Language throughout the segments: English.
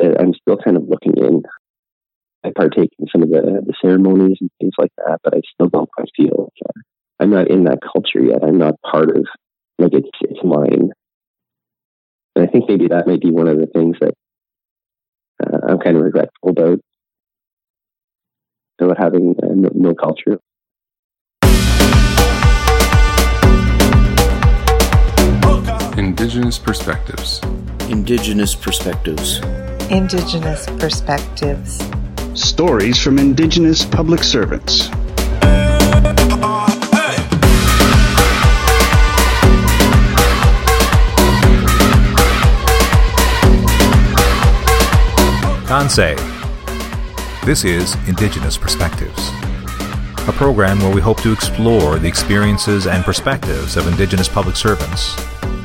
So I'm still kind of looking in. I partake in some of the, the ceremonies and things like that, but I still don't quite feel uh, I'm not in that culture yet. I'm not part of like it's it's mine. And I think maybe that might be one of the things that uh, I'm kind of regretful about about having uh, no, no culture. Indigenous perspectives. Indigenous perspectives. Indigenous perspectives. Stories from Indigenous public servants. Kansai. This is Indigenous Perspectives, a program where we hope to explore the experiences and perspectives of Indigenous public servants,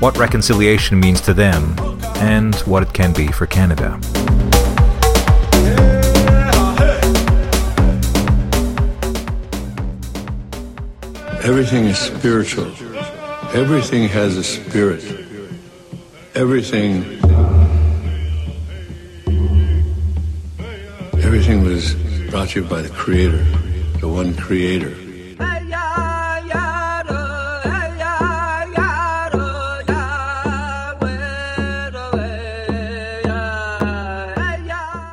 what reconciliation means to them, and what it can be for Canada. Everything is spiritual. Everything has a spirit. Everything Everything was brought to you by the Creator, the one Creator.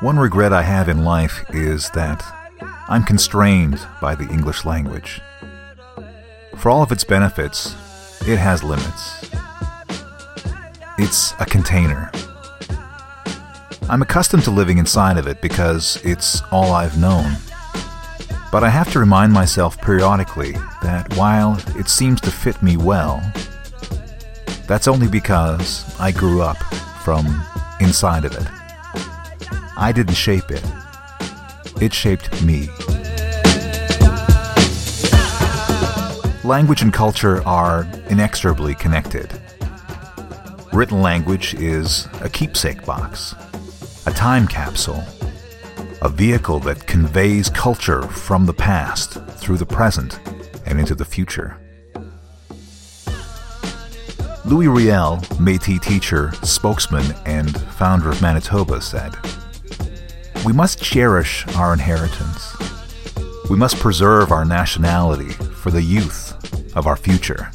One regret I have in life is that I'm constrained by the English language. For all of its benefits, it has limits. It's a container I'm accustomed to living inside of it because it's all I've known. But I have to remind myself periodically that while it seems to fit me well, that's only because I grew up from inside of it. I didn't shape it, it shaped me. Language and culture are inexorably connected. Written language is a keepsake box a time capsule, a vehicle that conveys culture from the past through the present and into the future. Louis Riel, Metis teacher, spokesman, and founder of Manitoba, said, We must cherish our inheritance. We must preserve our nationality for the youth of our future.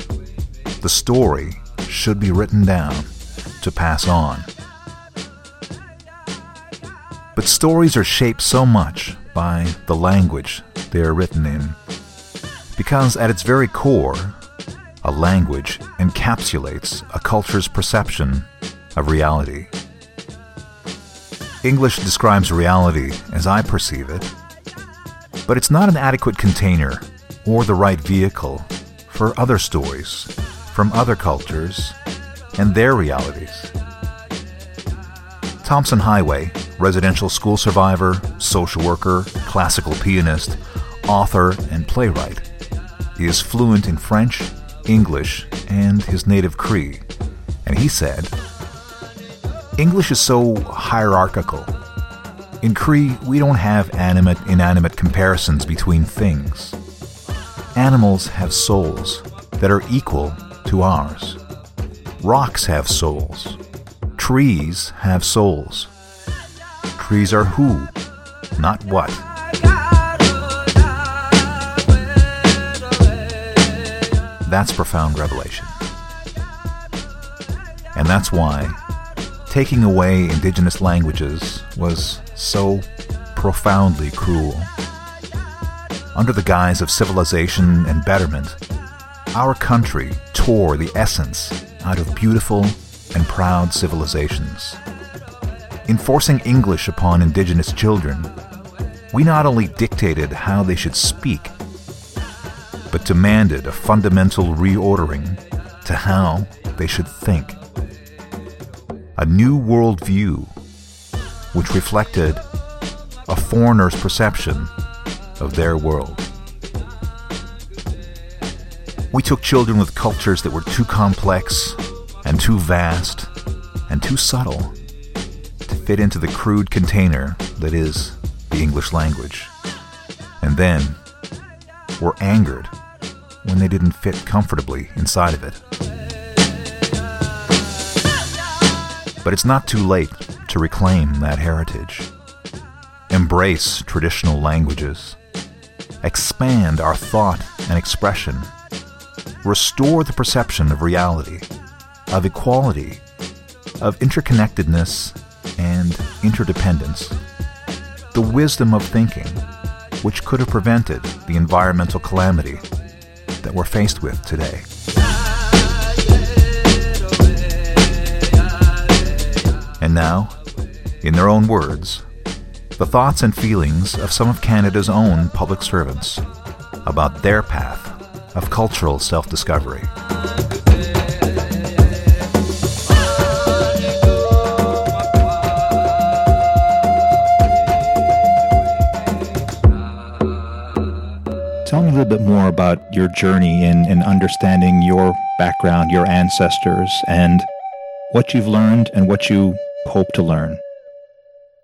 The story should be written down to pass on. But stories are shaped so much by the language they are written in. Because at its very core, a language encapsulates a culture's perception of reality. English describes reality as I perceive it, but it's not an adequate container or the right vehicle for other stories from other cultures and their realities. Tomson Highway residential school survivor, social worker, classical pianist, author, and playwright. He is fluent in French, English, and his native Cree. And he said, English is so hierarchical. In Cree, we don't have animate inanimate comparisons between things. Animals have souls that are equal to ours. Rocks have souls. Trees have souls. Trees are who, not what. That's profound revelation. And that's why taking away indigenous languages was so profoundly cruel. Under the guise of civilization and betterment, our country tore the essence out of beautiful and proud civilizations enforcing English upon Indigenous children, we not only dictated how they should speak, but demanded a fundamental reordering to how they should think. A new worldview which reflected a foreigner's perception of their world. We took children with cultures that were too complex and too vast and too subtle to fit into the crude container that is the English language. And then were angered when they didn't fit comfortably inside of it. But it's not too late to reclaim that heritage, embrace traditional languages, expand our thought and expression, restore the perception of reality, of equality, of interconnectedness and interdependence, the wisdom of thinking, which could have prevented the environmental calamity that we're faced with today. And now, in their own words, the thoughts and feelings of some of Canada's own public servants about their path of cultural self discovery. Tell me a little bit more about your journey in, in understanding your background, your ancestors, and what you've learned and what you hope to learn.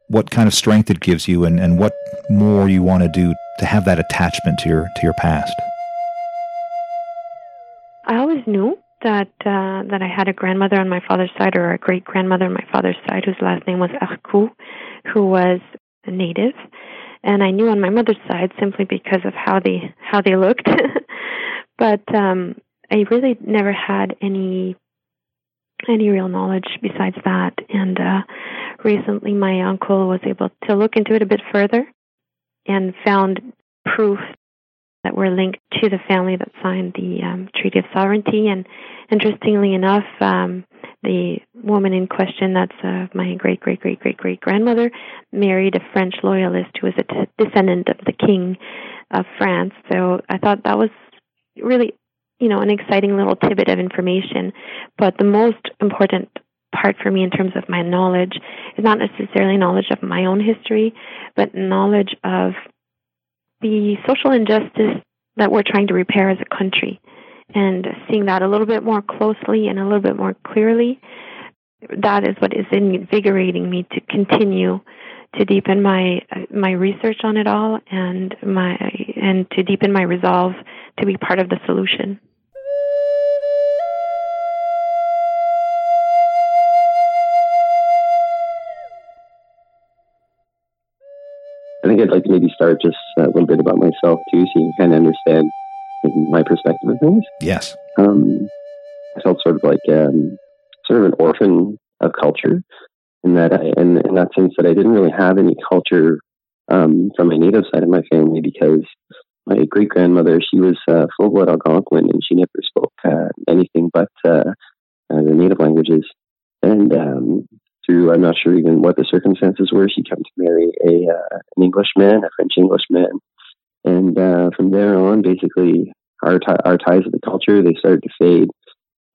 What kind of strength it gives you and, and what more you want to do to have that attachment to your to your past. I always knew that uh, that I had a grandmother on my father's side or a great grandmother on my father's side whose last name was Arcou, who was a native and I knew on my mother's side simply because of how they how they looked. but um, I really never had any any real knowledge besides that. And uh, recently, my uncle was able to look into it a bit further and found proof that were linked to the family that signed the um, Treaty of Sovereignty. And interestingly enough, um, the woman in question, that's uh, my great great great great great grandmother, married a French loyalist who was a t- descendant of the King of France. So I thought that was really, you know, an exciting little tidbit of information. But the most important part for me in terms of my knowledge is not necessarily knowledge of my own history, but knowledge of the social injustice that we're trying to repair as a country and seeing that a little bit more closely and a little bit more clearly, that is what is invigorating me to continue to deepen my my research on it all and my and to deepen my resolve to be part of the solution. I think I'd like to maybe start just a little bit about myself too, so you can kind of understand my perspective of things. Yes. Um, I felt sort of like um, sort of an orphan of culture, in that I, in, in that sense that I didn't really have any culture um, from my native side of my family because my great grandmother she was uh, full blood Algonquin and she never spoke uh, anything but uh, uh, the native languages. And um, through I'm not sure even what the circumstances were, she came to marry a uh, an Englishman, a French Englishman, and uh, from there on, basically, our t- our ties to the culture they started to fade,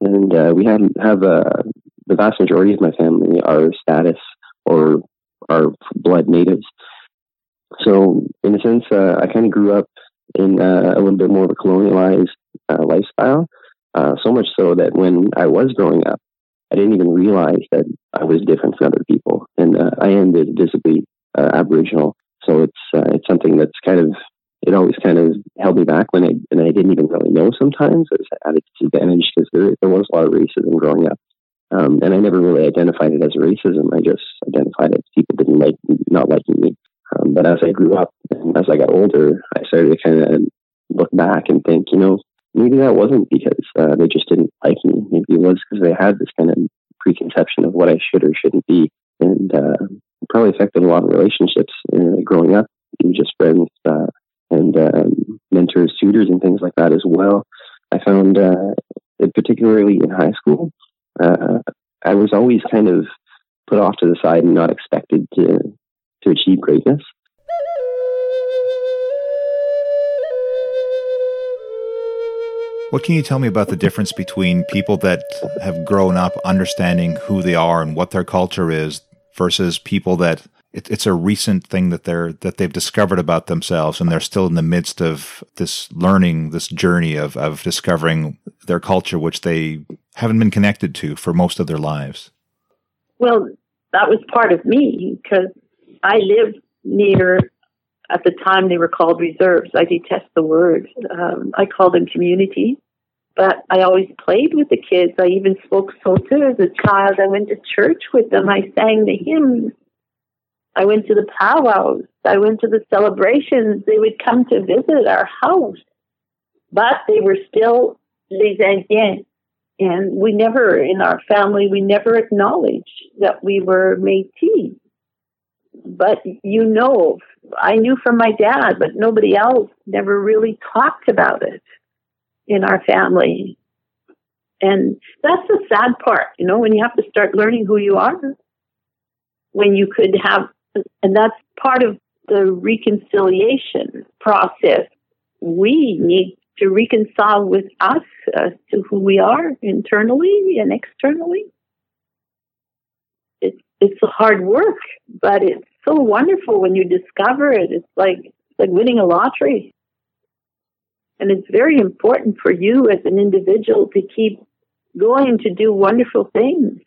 and we have have the vast majority of my family are status or are blood natives. So, in a sense, I kind of grew up in uh, a little bit more of a colonialized uh, lifestyle. so much so that when I was growing up, I didn't even realize that I was different from other people, and I am visibly Aboriginal. So it's it's something that's kind of it always kind of held me back when I and I didn't even really know sometimes. I was at a disadvantage because there there was a lot of racism growing up, um, and I never really identified it as racism. I just identified it as people didn't like not liking me. Um, but as I grew up as I got older, I started to kind of look back and think, you know, maybe that wasn't because uh, they just didn't like me. Maybe it was because they had this kind of preconception of what I should or shouldn't be, and uh, probably affected a lot of relationships uh, growing up. Just friends uh, and um, mentors, tutors, and things like that as well. I found, uh, particularly in high school, uh, I was always kind of put off to the side and not expected to to achieve greatness. What can you tell me about the difference between people that have grown up understanding who they are and what their culture is versus people that it, it's a recent thing that they're that they've discovered about themselves, and they're still in the midst of this learning, this journey of of discovering their culture, which they haven't been connected to for most of their lives. Well, that was part of me because I lived near. At the time, they were called reserves. I detest the word. Um, I call them community, but I always played with the kids. I even spoke Saulteaux as a child. I went to church with them. I sang the hymns. I went to the powwows. I went to the celebrations. They would come to visit our house, but they were still les Indiens. And we never, in our family, we never acknowledged that we were Métis. But you know, I knew from my dad, but nobody else never really talked about it in our family. And that's the sad part, you know, when you have to start learning who you are. When you could have, and that's part of the reconciliation process. We need to reconcile with us as to who we are internally and externally. It's it's hard work, but it's so wonderful when you discover it. It's like it's like winning a lottery. And it's very important for you as an individual to keep going to do wonderful things.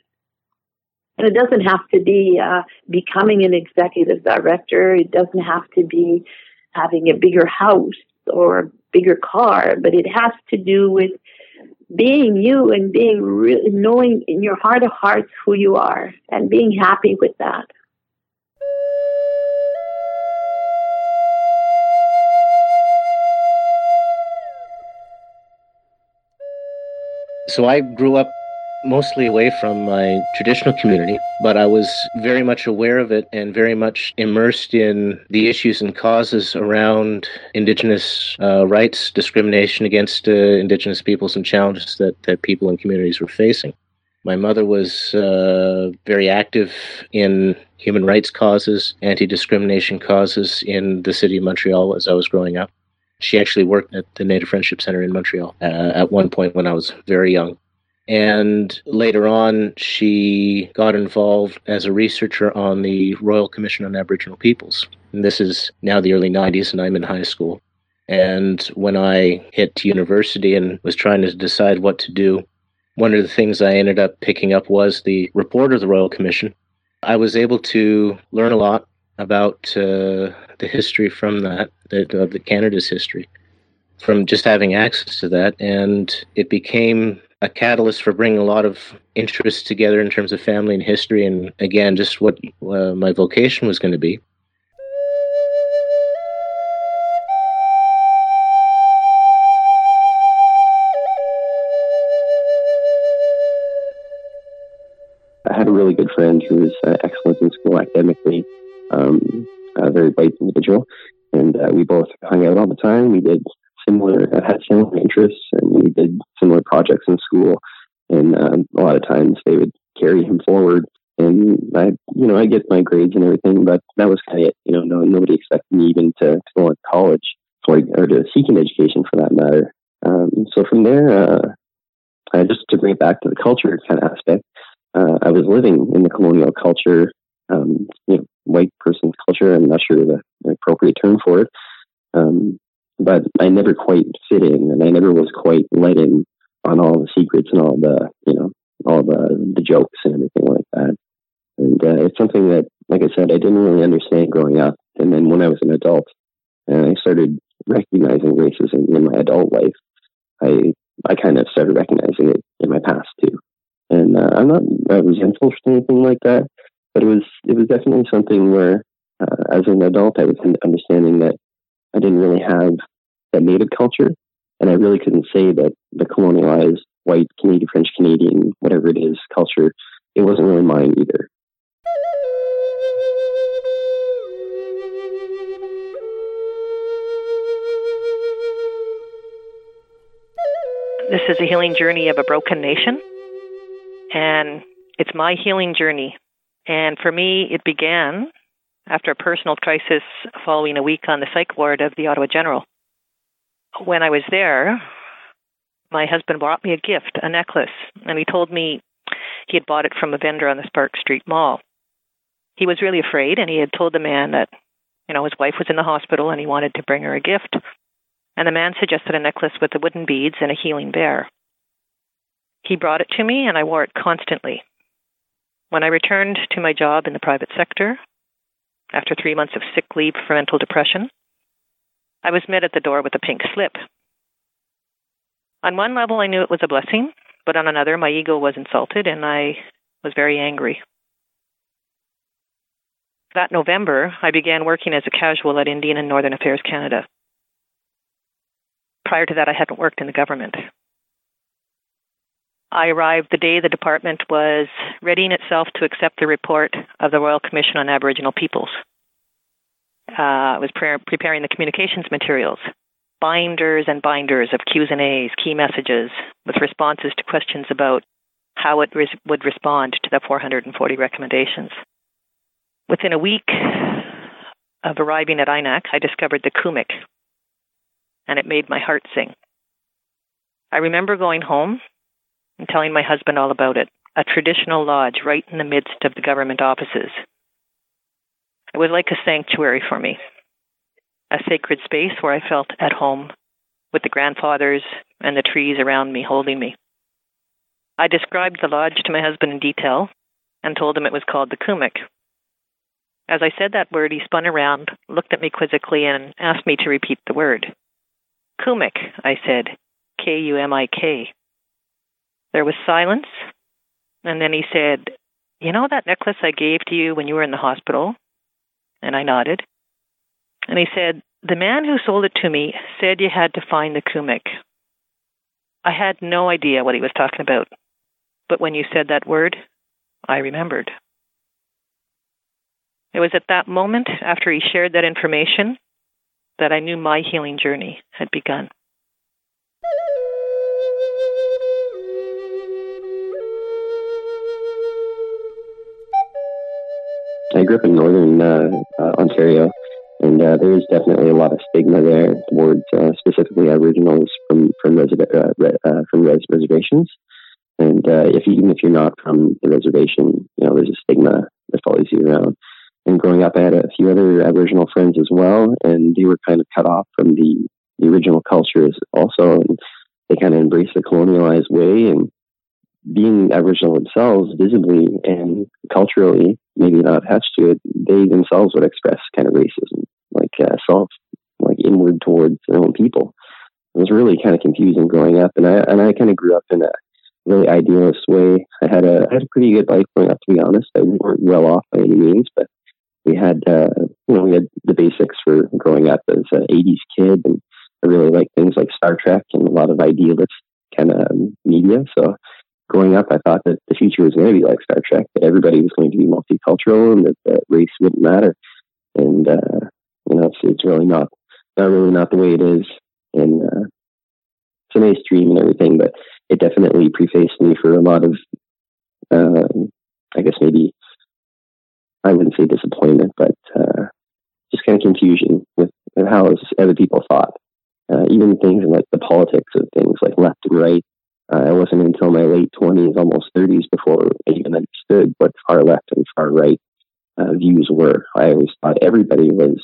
And it doesn't have to be uh, becoming an executive director. It doesn't have to be having a bigger house or a bigger car, but it has to do with being you and being really knowing in your heart of hearts who you are and being happy with that. So I grew up mostly away from my traditional community, but I was very much aware of it and very much immersed in the issues and causes around Indigenous uh, rights, discrimination against uh, Indigenous peoples, and challenges that, that people and communities were facing. My mother was uh, very active in human rights causes, anti discrimination causes in the city of Montreal as I was growing up. She actually worked at the Native Friendship Center in Montreal uh, at one point when I was very young. And later on, she got involved as a researcher on the Royal Commission on Aboriginal Peoples. And this is now the early 90s, and I'm in high school. And when I hit university and was trying to decide what to do, one of the things I ended up picking up was the report of the Royal Commission. I was able to learn a lot about uh, the history from that, the, the Canada's history, from just having access to that, and it became a catalyst for bringing a lot of interests together in terms of family and history, and again, just what uh, my vocation was going to be. I had a really good friend who was uh, excellent in school academically, um, a very bright individual, and uh, we both hung out all the time. We did similar, uh, had similar interests, and we did similar projects in school. And um, a lot of times they would carry him forward, and I, you know, I get my grades and everything, but that was kind of it. You know, no, nobody expected me even to, to go to college or, or to seek an education for that matter. Um, so from there, uh, I just to bring it back to the culture kind of aspect, uh, I was living in the colonial culture, um, you know, white person's culture. I'm not sure the, the appropriate term for it. Um, but I never quite fit in and I never was quite let in on all the secrets and all the, you know, all the, the jokes and everything like that. And uh, it's something that, like I said, I didn't really understand growing up. And then when I was an adult and I started recognizing racism in my adult life, I I kind of started recognizing it in my past too. And uh, I'm not resentful for anything like that, but it was it was definitely something where, uh, as an adult, I was understanding that I didn't really have that native culture, and I really couldn't say that the colonialized white Canadian, French Canadian, whatever it is, culture, it wasn't really mine either. This is a healing journey of a broken nation, and it's my healing journey. And for me, it began after a personal crisis following a week on the psych ward of the Ottawa General. When I was there, my husband brought me a gift, a necklace, and he told me he had bought it from a vendor on the Sparks Street Mall. He was really afraid, and he had told the man that, you know, his wife was in the hospital and he wanted to bring her a gift. And the man suggested a necklace with the wooden beads and a healing bear. He brought it to me, and I wore it constantly. When I returned to my job in the private sector, after three months of sick leave for mental depression. I was met at the door with a pink slip. On one level, I knew it was a blessing, but on another, my ego was insulted and I was very angry. That November, I began working as a casual at Indian and Northern Affairs Canada. Prior to that, I hadn't worked in the government. I arrived the day the department was readying itself to accept the report of the Royal Commission on Aboriginal Peoples. Uh, I was pre- preparing the communications materials, binders and binders of Q's and A's, key messages, with responses to questions about how it res- would respond to the 440 recommendations. Within a week of arriving at INAC, I discovered the Kumik, and it made my heart sing. I remember going home and telling my husband all about it. A traditional lodge right in the midst of the government offices. It was like a sanctuary for me, a sacred space where I felt at home with the grandfathers and the trees around me holding me. I described the lodge to my husband in detail and told him it was called the Kumik. As I said that word, he spun around, looked at me quizzically, and asked me to repeat the word. Kumik, I said, K U M I K. There was silence, and then he said, You know that necklace I gave to you when you were in the hospital? And I nodded. And he said, The man who sold it to me said you had to find the Kumik. I had no idea what he was talking about, but when you said that word, I remembered. It was at that moment, after he shared that information, that I knew my healing journey had begun. I grew up in northern uh, uh, Ontario, and uh, there is definitely a lot of stigma there towards uh, specifically Aboriginals from from, resi- uh, re- uh, from res- reservations. And if even if you're not from the reservation, you know there's a stigma that follows you around. And growing up, I had a few other Aboriginal friends as well, and they were kind of cut off from the, the original cultures also, and they kind of embraced the colonialized way and being Aboriginal themselves, visibly and culturally, maybe not attached to it, they themselves would express kind of racism, like uh, self, like inward towards their own people. It was really kind of confusing growing up, and I and I kind of grew up in a really idealist way. I had a I had a pretty good life growing up, to be honest. I weren't well off by any means, but we had uh, you know we had the basics for growing up as an '80s kid, and I really liked things like Star Trek and a lot of idealist kind of media. So growing up, I thought that the future was going to be like Star Trek, that everybody was going to be multicultural and that, that race wouldn't matter. And uh, you know, it's it's really not not really not the way it is. And uh, nice dream and everything, but it definitely prefaced me for a lot of, uh, I guess maybe I wouldn't say disappointment, but uh, just kind of confusion with, with how other people thought. Uh, even things like the politics of things like left and right uh, it wasn't until my late 20s, almost 30s, before I even understood what far left and far right uh, views were. I always thought everybody was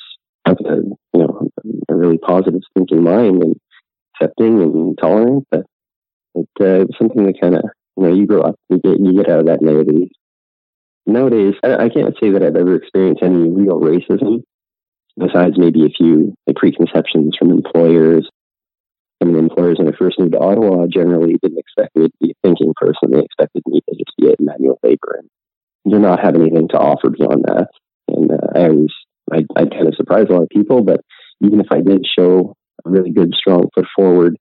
a, you know, a really positive thinking mind and accepting and tolerant, but it, uh, it was something that kind of, you know, you grow up, you get, you get out of that nowadays. Nowadays, I, I can't say that I've ever experienced any real racism besides maybe a few like preconceptions from employers of the employers when I first moved to Ottawa generally didn't expect me to be a thinking person. They expected me to just be a manual labor and do not have anything to offer beyond that. And uh, I always, I, I kind of surprised a lot of people, but even if I did show a really good, strong foot forward,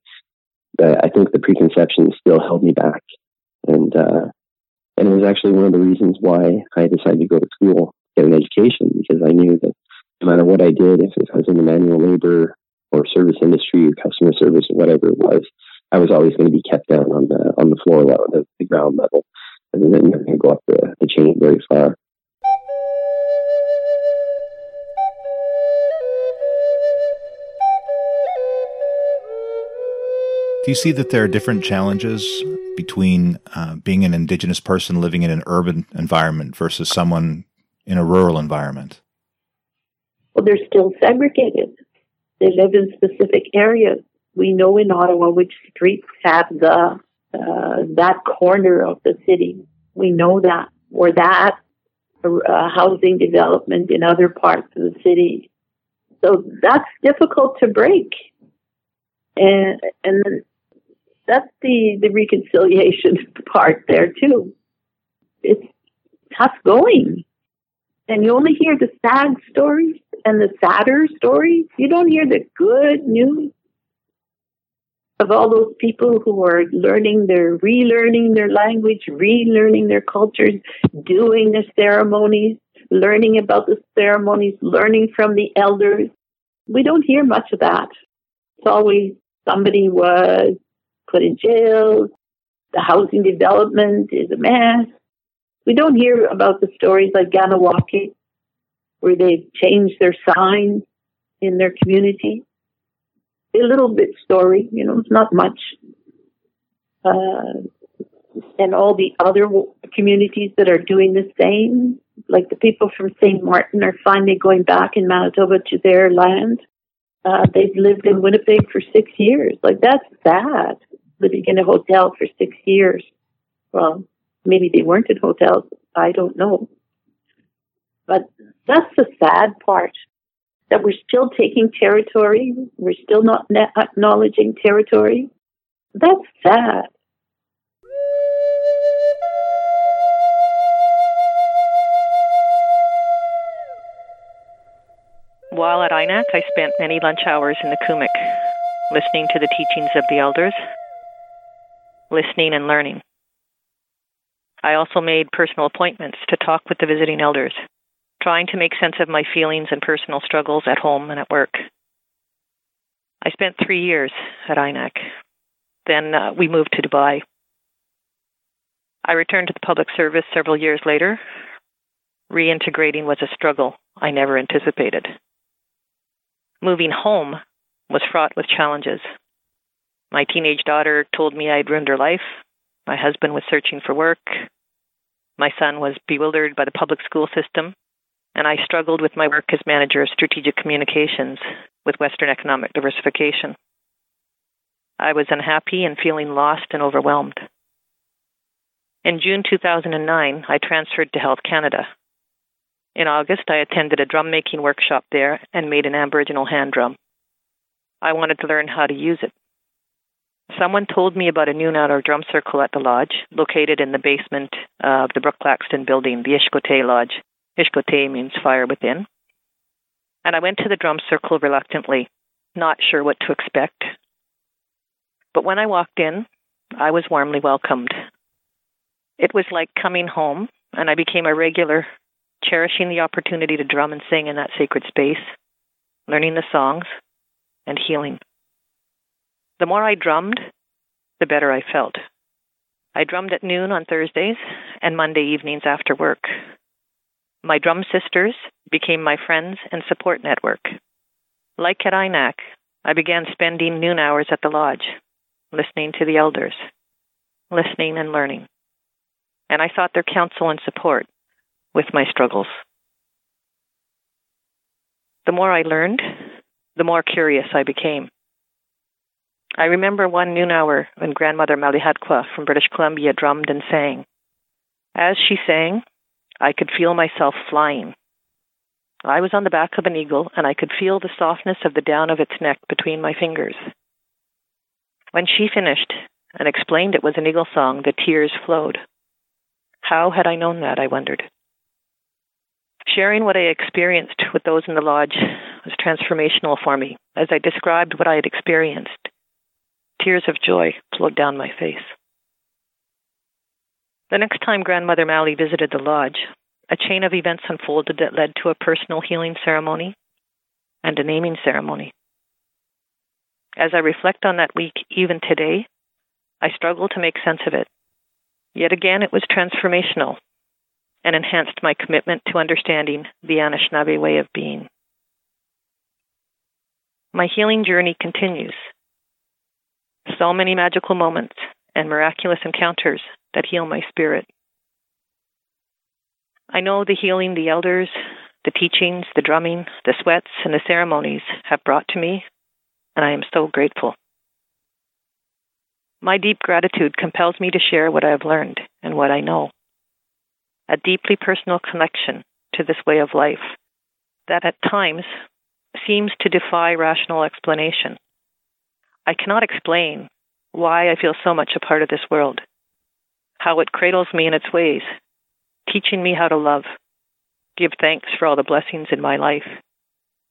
uh, I think the preconceptions still held me back. And, uh, and it was actually one of the reasons why I decided to go to school, get an education, because I knew that no matter what I did, if I was in the manual labor or service industry or customer service or whatever it was, I was always going to be kept down on the on the floor level, the, the ground level, and then you're going to go up the, the chain very far. Do you see that there are different challenges between uh, being an Indigenous person living in an urban environment versus someone in a rural environment? Well, they're still segregated. They live in specific areas. We know in Ottawa which streets have the uh, that corner of the city. We know that, or that uh, housing development in other parts of the city. So that's difficult to break. And and that's the the reconciliation part there too. It's tough going, and you only hear the sad stories and the sadder stories. You don't hear the good news of all those people who are learning their relearning their language, relearning their cultures, doing the ceremonies, learning about the ceremonies, learning from the elders. We don't hear much of that. It's always somebody was put in jail, the housing development is a mess. We don't hear about the stories like Ganawaki, where they've changed their sign in their community a little bit story, you know, it's not much. Uh, and all the other communities that are doing the same, like the people from St. Martin are finally going back in Manitoba to their land. Uh, they've lived in Winnipeg for six years. Like that's sad, living in a hotel for six years. Well, maybe they weren't in hotels. I don't know. But that's the sad part that we're still taking territory, we're still not acknowledging territory. That's sad. While at INAC, I spent many lunch hours in the Kumik, listening to the teachings of the elders, listening and learning. I also made personal appointments to talk with the visiting elders trying to make sense of my feelings and personal struggles at home and at work. I spent three years at INAC. Then uh, we moved to Dubai. I returned to the public service several years later. Reintegrating was a struggle I never anticipated. Moving home was fraught with challenges. My teenage daughter told me I'd ruined her life. My husband was searching for work. My son was bewildered by the public school system and I struggled with my work as manager of strategic communications with Western economic diversification. I was unhappy and feeling lost and overwhelmed. In June 2009, I transferred to Health Canada. In August, I attended a drum making workshop there and made an Aboriginal hand drum. I wanted to learn how to use it. Someone told me about a noon hour drum circle at the lodge, located in the basement of the Brooke Claxton building, the Ishkote Lodge, Ishkote means fire within. And I went to the drum circle reluctantly, not sure what to expect. But when I walked in, I was warmly welcomed. It was like coming home, and I became a regular, cherishing the opportunity to drum and sing in that sacred space, learning the songs, and healing. The more I drummed, the better I felt. I drummed at noon on Thursdays and Monday evenings after work. My drum sisters became my friends and support network. Like at INAC, I began spending noon hours at the lodge, listening to the elders, listening and learning. And I sought their counsel and support with my struggles. The more I learned, the more curious I became. I remember one noon hour when grandmother Malihatqua from British Columbia drummed and sang. As she sang, I could feel myself flying. I was on the back of an eagle, and I could feel the softness of the down of its neck between my fingers. When she finished and explained it was an eagle song, the tears flowed. How had I known that, I wondered. Sharing what I experienced with those in the lodge was transformational for me. As I described what I had experienced, tears of joy flowed down my face. The next time Grandmother Mally visited the lodge, a chain of events unfolded that led to a personal healing ceremony and a naming ceremony. As I reflect on that week, even today, I struggle to make sense of it. Yet again, it was transformational and enhanced my commitment to understanding the Anishinaabe way of being. My healing journey continues. So many magical moments and miraculous encounters that heal my spirit. I know the healing the elders, the teachings, the drumming, the sweats, and the ceremonies have brought to me, and I am so grateful. My deep gratitude compels me to share what I have learned and what I know. A deeply personal connection to this way of life that at times seems to defy rational explanation. I cannot explain why I feel so much a part of this world, how it cradles me in its ways, teaching me how to love, give thanks for all the blessings in my life,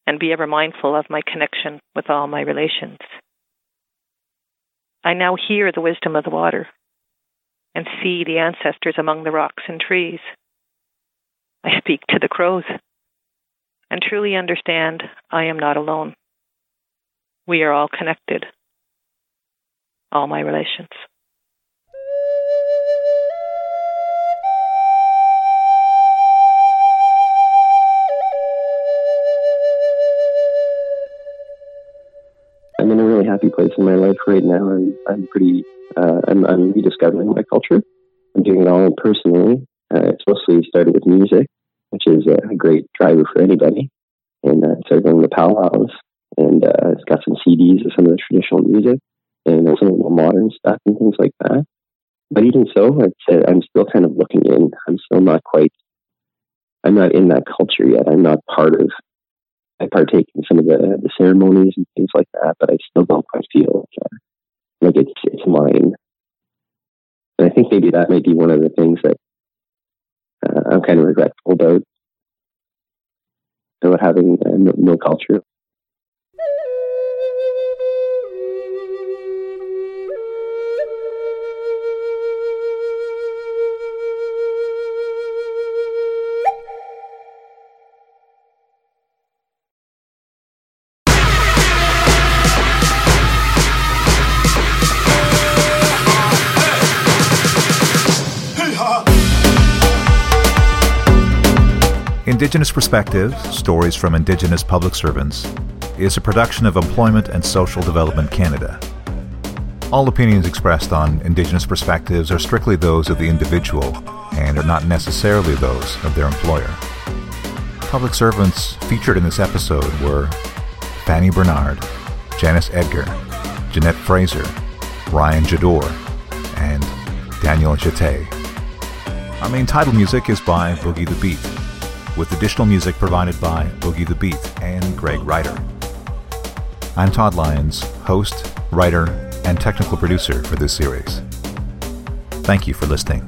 and be ever mindful of my connection with all my relations. I now hear the wisdom of the water and see the ancestors among the rocks and trees. I speak to the crows and truly understand I am not alone. We are all connected, all my relations. I'm in a really happy place in my life right now. I'm, I'm pretty, uh, I'm, I'm rediscovering my culture. I'm doing it all personally. Uh, it's mostly started with music, which is a great driver for anybody. And uh, started going to powwows and uh, it's got some CDs of some of the traditional music and some of the more modern stuff and things like that. But even so, I'd say I'm still kind of looking in. I'm still not quite, I'm not in that culture yet. I'm not part of I partake in some of the, the ceremonies and things like that, but I still don't quite feel uh, like it's it's mine. And I think maybe that might be one of the things that uh, I'm kind of regretful about about having uh, no, no culture. Indigenous Perspectives Stories from Indigenous Public Servants is a production of Employment and Social Development Canada. All opinions expressed on Indigenous perspectives are strictly those of the individual and are not necessarily those of their employer. Public servants featured in this episode were Fanny Bernard, Janice Edgar, Jeanette Fraser, Ryan Jador, and Daniel Jete. Our main title music is by Boogey the Beat with additional music provided by Boogey the Beat and Greg Ryder. I'm Todd Lyons, host, writer, and technical producer for this series. Thank you for listening.